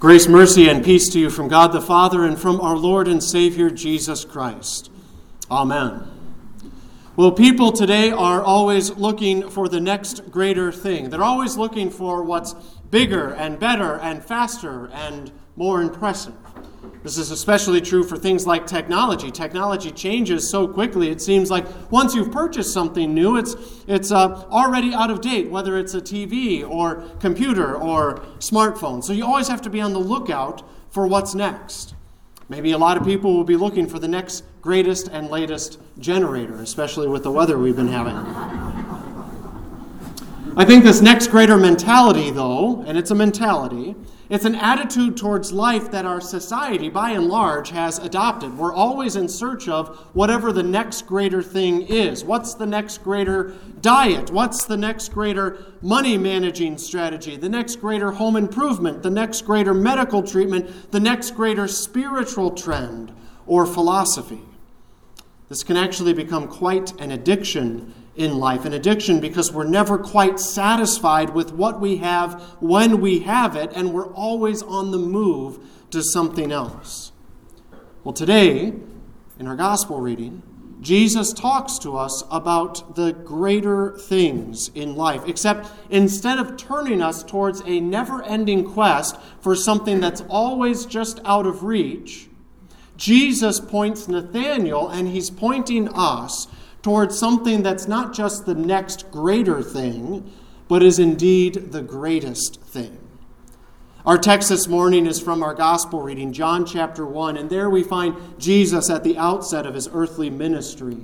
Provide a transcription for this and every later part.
Grace, mercy, and peace to you from God the Father and from our Lord and Savior Jesus Christ. Amen. Well, people today are always looking for the next greater thing. They're always looking for what's bigger and better and faster and more impressive. This is especially true for things like technology. Technology changes so quickly, it seems like once you've purchased something new, it's, it's uh, already out of date, whether it's a TV or computer or smartphone. So you always have to be on the lookout for what's next. Maybe a lot of people will be looking for the next greatest and latest generator, especially with the weather we've been having. I think this next greater mentality, though, and it's a mentality, it's an attitude towards life that our society, by and large, has adopted. We're always in search of whatever the next greater thing is. What's the next greater diet? What's the next greater money managing strategy? The next greater home improvement? The next greater medical treatment? The next greater spiritual trend or philosophy? This can actually become quite an addiction in life, and addiction because we're never quite satisfied with what we have when we have it, and we're always on the move to something else. Well, today, in our gospel reading, Jesus talks to us about the greater things in life, except instead of turning us towards a never ending quest for something that's always just out of reach, Jesus points Nathanael and he's pointing us towards something that's not just the next greater thing, but is indeed the greatest thing. Our text this morning is from our gospel reading, John chapter 1, and there we find Jesus at the outset of his earthly ministry.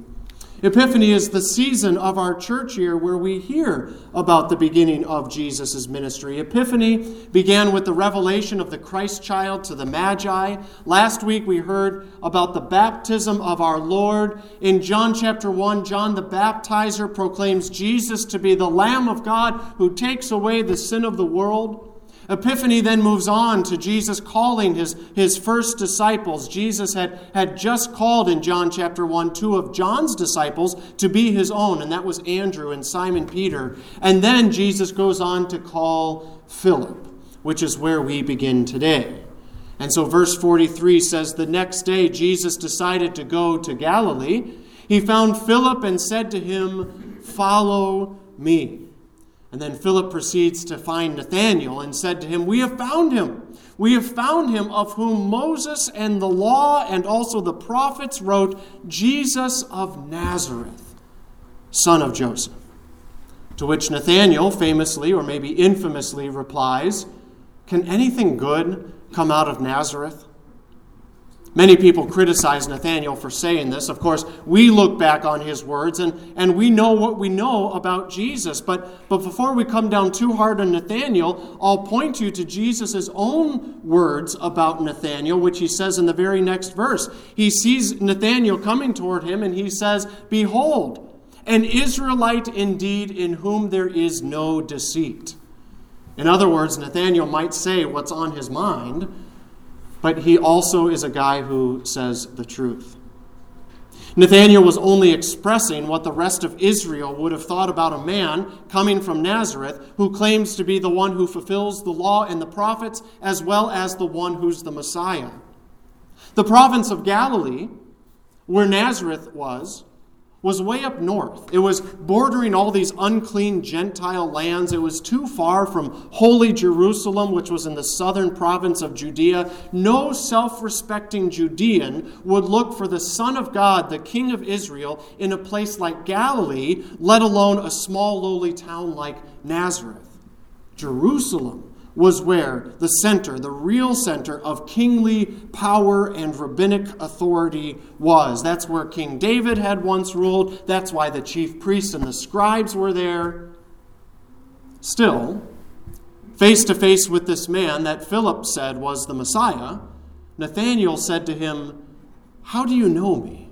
Epiphany is the season of our church year where we hear about the beginning of Jesus' ministry. Epiphany began with the revelation of the Christ child to the Magi. Last week we heard about the baptism of our Lord. In John chapter 1, John the baptizer proclaims Jesus to be the Lamb of God who takes away the sin of the world. Epiphany then moves on to Jesus calling his, his first disciples. Jesus had, had just called in John chapter 1 two of John's disciples to be his own, and that was Andrew and Simon Peter. And then Jesus goes on to call Philip, which is where we begin today. And so, verse 43 says, The next day Jesus decided to go to Galilee. He found Philip and said to him, Follow me. And then Philip proceeds to find Nathanael and said to him, We have found him. We have found him of whom Moses and the law and also the prophets wrote, Jesus of Nazareth, son of Joseph. To which Nathanael famously, or maybe infamously, replies, Can anything good come out of Nazareth? Many people criticize Nathanael for saying this. Of course, we look back on his words and, and we know what we know about Jesus. But, but before we come down too hard on Nathanael, I'll point you to Jesus' own words about Nathanael, which he says in the very next verse. He sees Nathanael coming toward him and he says, Behold, an Israelite indeed in whom there is no deceit. In other words, Nathanael might say what's on his mind but he also is a guy who says the truth. Nathanael was only expressing what the rest of Israel would have thought about a man coming from Nazareth who claims to be the one who fulfills the law and the prophets, as well as the one who's the Messiah. The province of Galilee, where Nazareth was, was way up north. It was bordering all these unclean Gentile lands. It was too far from holy Jerusalem, which was in the southern province of Judea. No self respecting Judean would look for the Son of God, the King of Israel, in a place like Galilee, let alone a small, lowly town like Nazareth. Jerusalem was where the center, the real center of kingly power and rabbinic authority was. That's where King David had once ruled. That's why the chief priests and the scribes were there. Still, face to face with this man that Philip said was the Messiah, Nathanael said to him, How do you know me?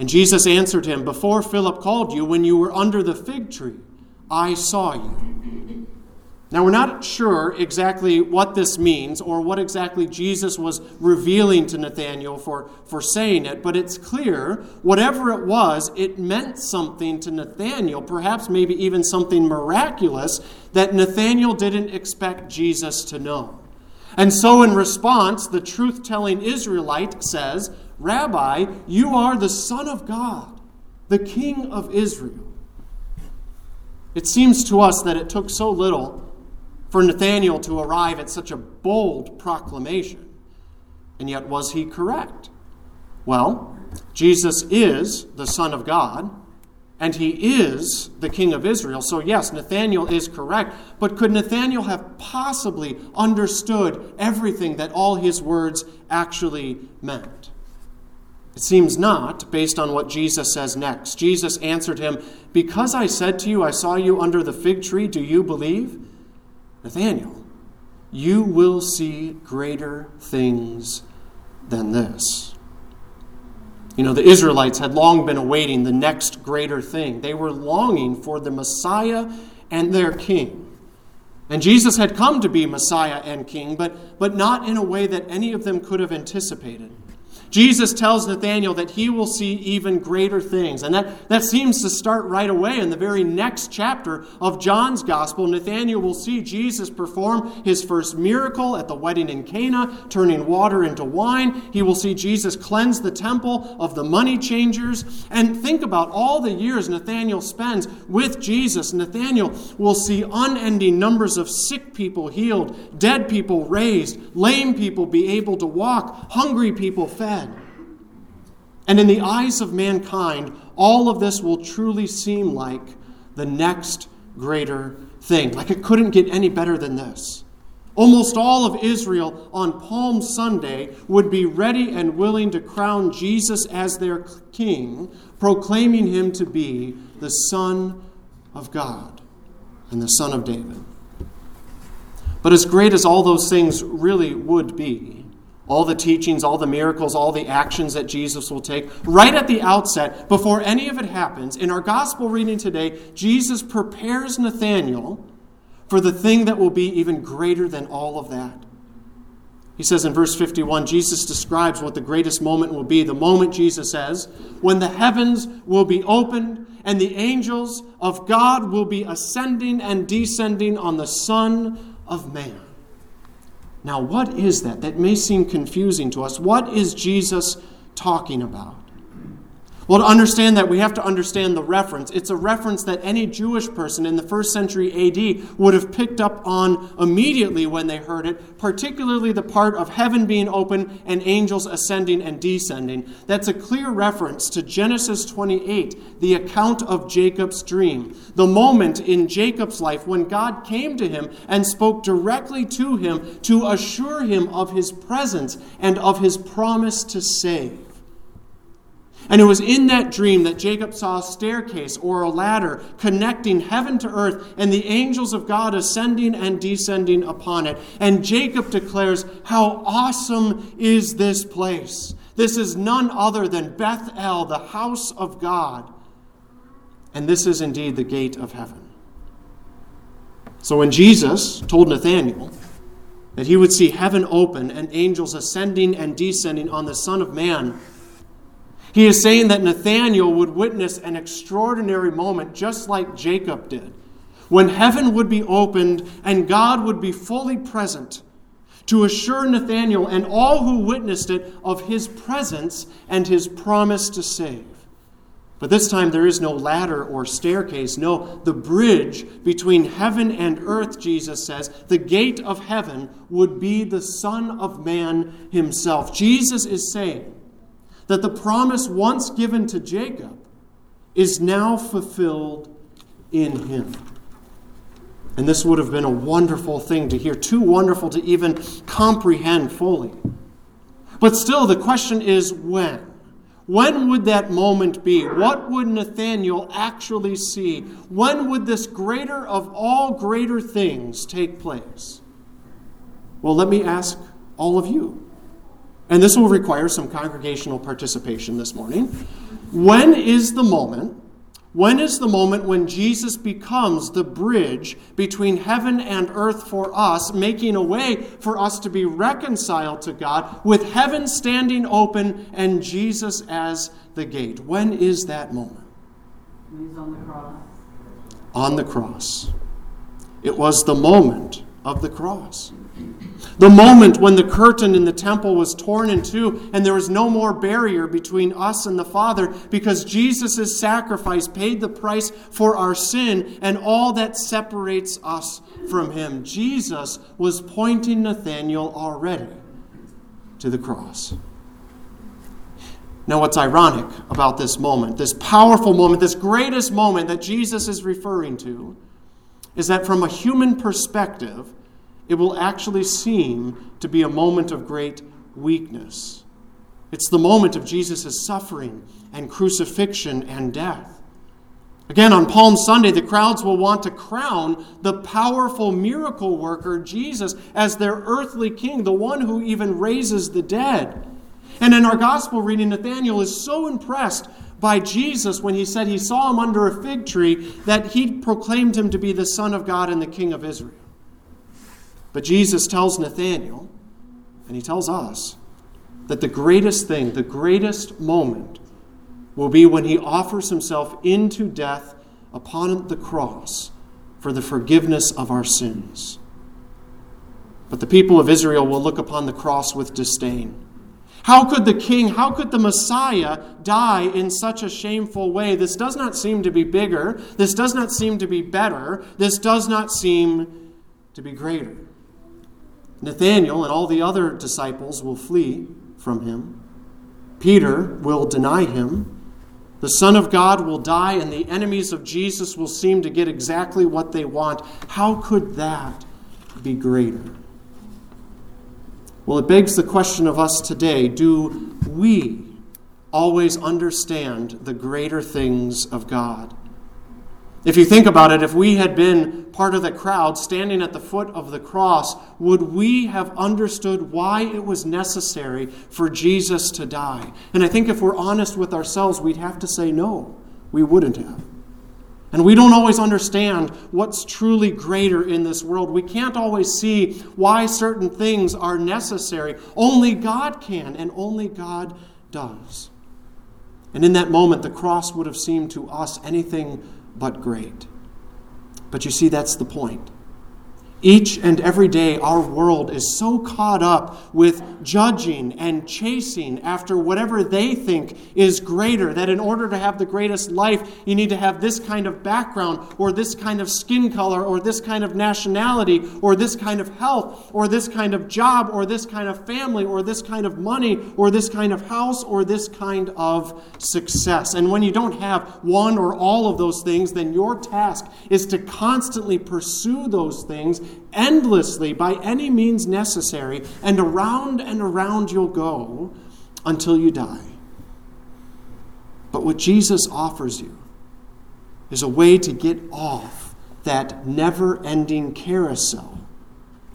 And Jesus answered him, Before Philip called you, when you were under the fig tree, I saw you. Now, we're not sure exactly what this means or what exactly Jesus was revealing to Nathanael for, for saying it, but it's clear, whatever it was, it meant something to Nathanael, perhaps maybe even something miraculous that Nathanael didn't expect Jesus to know. And so, in response, the truth telling Israelite says, Rabbi, you are the Son of God, the King of Israel. It seems to us that it took so little for Nathanael to arrive at such a bold proclamation. And yet, was he correct? Well, Jesus is the Son of God, and he is the King of Israel. So, yes, Nathanael is correct. But could Nathanael have possibly understood everything that all his words actually meant? It seems not, based on what Jesus says next. Jesus answered him, Because I said to you, I saw you under the fig tree, do you believe? Nathanael, you will see greater things than this. You know, the Israelites had long been awaiting the next greater thing. They were longing for the Messiah and their king. And Jesus had come to be Messiah and king, but, but not in a way that any of them could have anticipated. Jesus tells Nathanael that he will see even greater things. And that, that seems to start right away in the very next chapter of John's gospel. Nathanael will see Jesus perform his first miracle at the wedding in Cana, turning water into wine. He will see Jesus cleanse the temple of the money changers. And think about all the years Nathanael spends with Jesus. Nathanael will see unending numbers of sick people healed, dead people raised, lame people be able to walk, hungry people fed. And in the eyes of mankind, all of this will truly seem like the next greater thing. Like it couldn't get any better than this. Almost all of Israel on Palm Sunday would be ready and willing to crown Jesus as their king, proclaiming him to be the Son of God and the Son of David. But as great as all those things really would be, all the teachings, all the miracles, all the actions that Jesus will take. Right at the outset, before any of it happens, in our gospel reading today, Jesus prepares Nathanael for the thing that will be even greater than all of that. He says in verse 51, Jesus describes what the greatest moment will be. The moment, Jesus says, when the heavens will be opened and the angels of God will be ascending and descending on the Son of Man. Now, what is that? That may seem confusing to us. What is Jesus talking about? Well, to understand that, we have to understand the reference. It's a reference that any Jewish person in the first century AD would have picked up on immediately when they heard it, particularly the part of heaven being open and angels ascending and descending. That's a clear reference to Genesis 28, the account of Jacob's dream, the moment in Jacob's life when God came to him and spoke directly to him to assure him of his presence and of his promise to save. And it was in that dream that Jacob saw a staircase or a ladder connecting heaven to earth and the angels of God ascending and descending upon it. And Jacob declares, How awesome is this place! This is none other than Bethel, the house of God. And this is indeed the gate of heaven. So when Jesus told Nathanael that he would see heaven open and angels ascending and descending on the Son of Man, he is saying that Nathanael would witness an extraordinary moment just like Jacob did, when heaven would be opened and God would be fully present to assure Nathanael and all who witnessed it of his presence and his promise to save. But this time there is no ladder or staircase. No, the bridge between heaven and earth, Jesus says, the gate of heaven would be the Son of Man himself. Jesus is saying, that the promise once given to Jacob is now fulfilled in him. And this would have been a wonderful thing to hear, too wonderful to even comprehend fully. But still, the question is when? When would that moment be? What would Nathanael actually see? When would this greater of all greater things take place? Well, let me ask all of you. And this will require some congregational participation this morning. When is the moment? When is the moment when Jesus becomes the bridge between heaven and earth for us, making a way for us to be reconciled to God, with heaven standing open and Jesus as the gate? When is that moment? He's on the cross. On the cross. It was the moment of the cross. The moment when the curtain in the temple was torn in two and there was no more barrier between us and the Father because Jesus' sacrifice paid the price for our sin and all that separates us from Him. Jesus was pointing Nathanael already to the cross. Now, what's ironic about this moment, this powerful moment, this greatest moment that Jesus is referring to, is that from a human perspective, it will actually seem to be a moment of great weakness. It's the moment of Jesus' suffering and crucifixion and death. Again, on Palm Sunday, the crowds will want to crown the powerful miracle worker, Jesus, as their earthly king, the one who even raises the dead. And in our gospel reading, Nathanael is so impressed by Jesus when he said he saw him under a fig tree that he proclaimed him to be the Son of God and the King of Israel. But Jesus tells Nathanael, and he tells us, that the greatest thing, the greatest moment, will be when he offers himself into death upon the cross for the forgiveness of our sins. But the people of Israel will look upon the cross with disdain. How could the king, how could the Messiah die in such a shameful way? This does not seem to be bigger. This does not seem to be better. This does not seem to be greater. Nathanael and all the other disciples will flee from him. Peter will deny him. The Son of God will die, and the enemies of Jesus will seem to get exactly what they want. How could that be greater? Well, it begs the question of us today do we always understand the greater things of God? If you think about it, if we had been part of the crowd standing at the foot of the cross, would we have understood why it was necessary for Jesus to die? And I think if we're honest with ourselves, we'd have to say no, we wouldn't have. And we don't always understand what's truly greater in this world. We can't always see why certain things are necessary. Only God can, and only God does. And in that moment, the cross would have seemed to us anything but great. But you see, that's the point. Each and every day, our world is so caught up with judging and chasing after whatever they think is greater that in order to have the greatest life, you need to have this kind of background, or this kind of skin color, or this kind of nationality, or this kind of health, or this kind of job, or this kind of family, or this kind of money, or this kind of house, or this kind of success. And when you don't have one or all of those things, then your task is to constantly pursue those things endlessly by any means necessary, and around and around you'll go until you die. But what Jesus offers you is a way to get off that never ending carousel,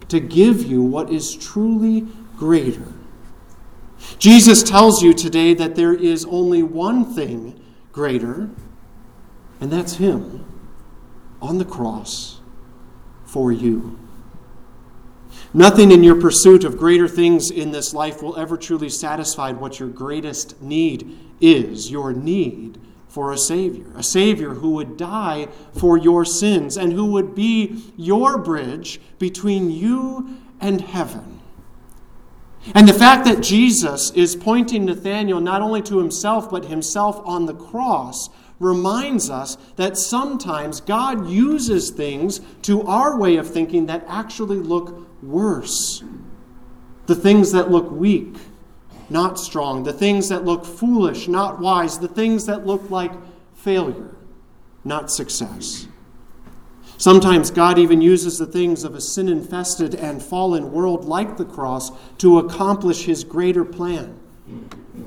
to give you what is truly greater. Jesus tells you today that there is only one thing greater, and that's Him on the cross for you. Nothing in your pursuit of greater things in this life will ever truly satisfy what your greatest need is your need for a Savior. A Savior who would die for your sins and who would be your bridge between you and heaven. And the fact that Jesus is pointing Nathanael not only to himself, but himself on the cross reminds us that sometimes God uses things to our way of thinking that actually look worse. The things that look weak, not strong. The things that look foolish, not wise. The things that look like failure, not success. Sometimes God even uses the things of a sin infested and fallen world like the cross to accomplish his greater plan,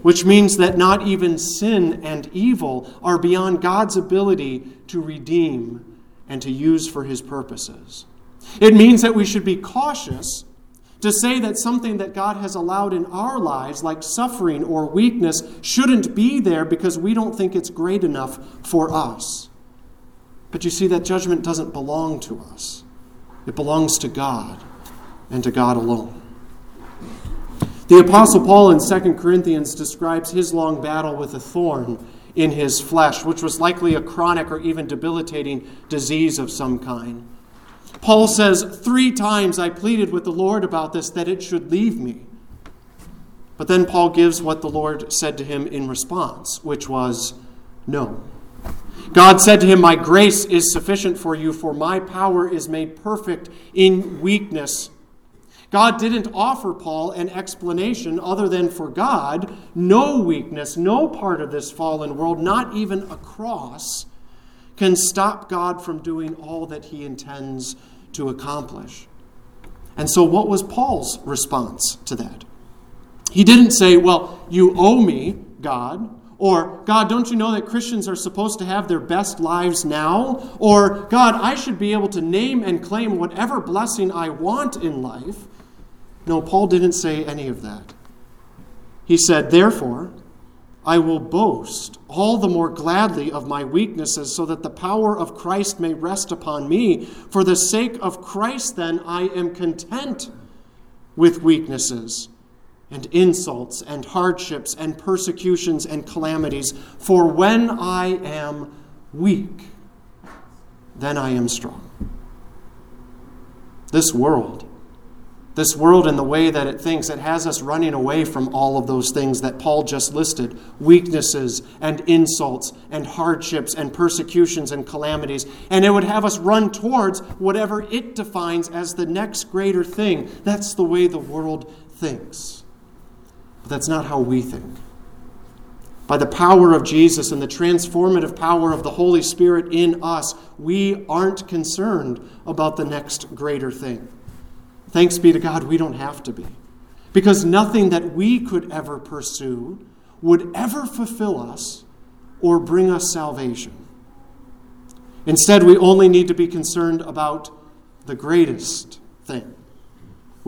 which means that not even sin and evil are beyond God's ability to redeem and to use for his purposes. It means that we should be cautious to say that something that God has allowed in our lives, like suffering or weakness, shouldn't be there because we don't think it's great enough for us. But you see, that judgment doesn't belong to us, it belongs to God and to God alone. The Apostle Paul in 2 Corinthians describes his long battle with a thorn in his flesh, which was likely a chronic or even debilitating disease of some kind. Paul says, Three times I pleaded with the Lord about this, that it should leave me. But then Paul gives what the Lord said to him in response, which was, No. God said to him, My grace is sufficient for you, for my power is made perfect in weakness. God didn't offer Paul an explanation other than for God, no weakness, no part of this fallen world, not even a cross, can stop God from doing all that he intends to accomplish. And so, what was Paul's response to that? He didn't say, Well, you owe me, God. Or, God, don't you know that Christians are supposed to have their best lives now? Or, God, I should be able to name and claim whatever blessing I want in life. No, Paul didn't say any of that. He said, Therefore, I will boast all the more gladly of my weaknesses, so that the power of Christ may rest upon me. For the sake of Christ, then, I am content with weaknesses and insults and hardships and persecutions and calamities. For when I am weak, then I am strong. This world, this world and the way that it thinks, it has us running away from all of those things that Paul just listed weaknesses and insults and hardships and persecutions and calamities. And it would have us run towards whatever it defines as the next greater thing. That's the way the world thinks. But that's not how we think. By the power of Jesus and the transformative power of the Holy Spirit in us, we aren't concerned about the next greater thing. Thanks be to God, we don't have to be. Because nothing that we could ever pursue would ever fulfill us or bring us salvation. Instead, we only need to be concerned about the greatest thing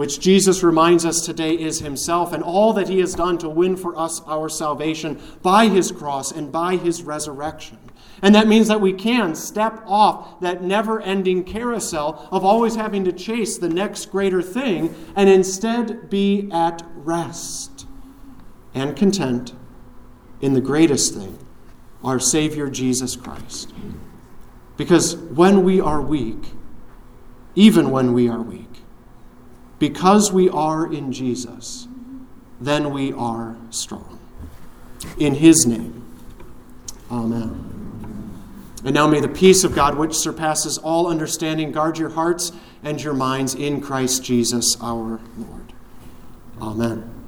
which Jesus reminds us today is himself and all that he has done to win for us our salvation by his cross and by his resurrection. And that means that we can step off that never ending carousel of always having to chase the next greater thing and instead be at rest and content in the greatest thing, our Savior Jesus Christ. Because when we are weak, even when we are weak, because we are in Jesus, then we are strong. In his name, amen. And now may the peace of God, which surpasses all understanding, guard your hearts and your minds in Christ Jesus our Lord. Amen.